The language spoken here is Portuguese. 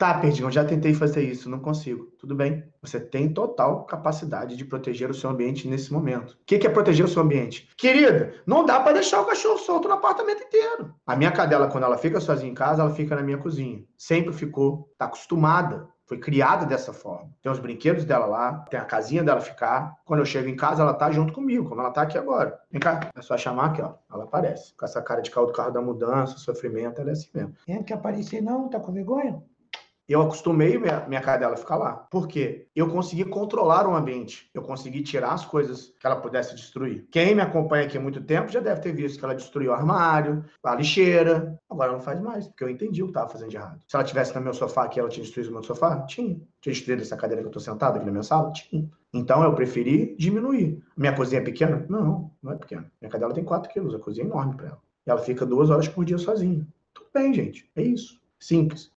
Tá, Perdigão, já tentei fazer isso, não consigo. Tudo bem. Você tem total capacidade de proteger o seu ambiente nesse momento. O que é proteger o seu ambiente? Querida, não dá para deixar o cachorro solto no apartamento inteiro. A minha cadela, quando ela fica sozinha em casa, ela fica na minha cozinha. Sempre ficou, tá acostumada foi criada dessa forma. Tem os brinquedos dela lá, tem a casinha dela ficar. Quando eu chego em casa, ela tá junto comigo, como ela tá aqui agora. Vem cá, é só chamar aqui, ó. Ela aparece. Com essa cara de carro do carro da mudança, sofrimento, ela é assim mesmo. Não quer aparecer não? Tá com vergonha? Eu acostumei minha, minha cadela a ficar lá. Por quê? Eu consegui controlar o ambiente. Eu consegui tirar as coisas que ela pudesse destruir. Quem me acompanha aqui há muito tempo já deve ter visto que ela destruiu o armário, a lixeira. Agora não faz mais, porque eu entendi o que estava fazendo de errado. Se ela tivesse no meu sofá aqui, ela tinha destruído o meu sofá? Tinha. Tinha destruído essa cadeira que eu estou sentado aqui na minha sala? Tinha. Então eu preferi diminuir. Minha cozinha é pequena? Não, não é pequena. Minha cadela tem 4 quilos, a cozinha é enorme para ela. E ela fica duas horas por dia sozinha. Tudo bem, gente. É isso. Simples.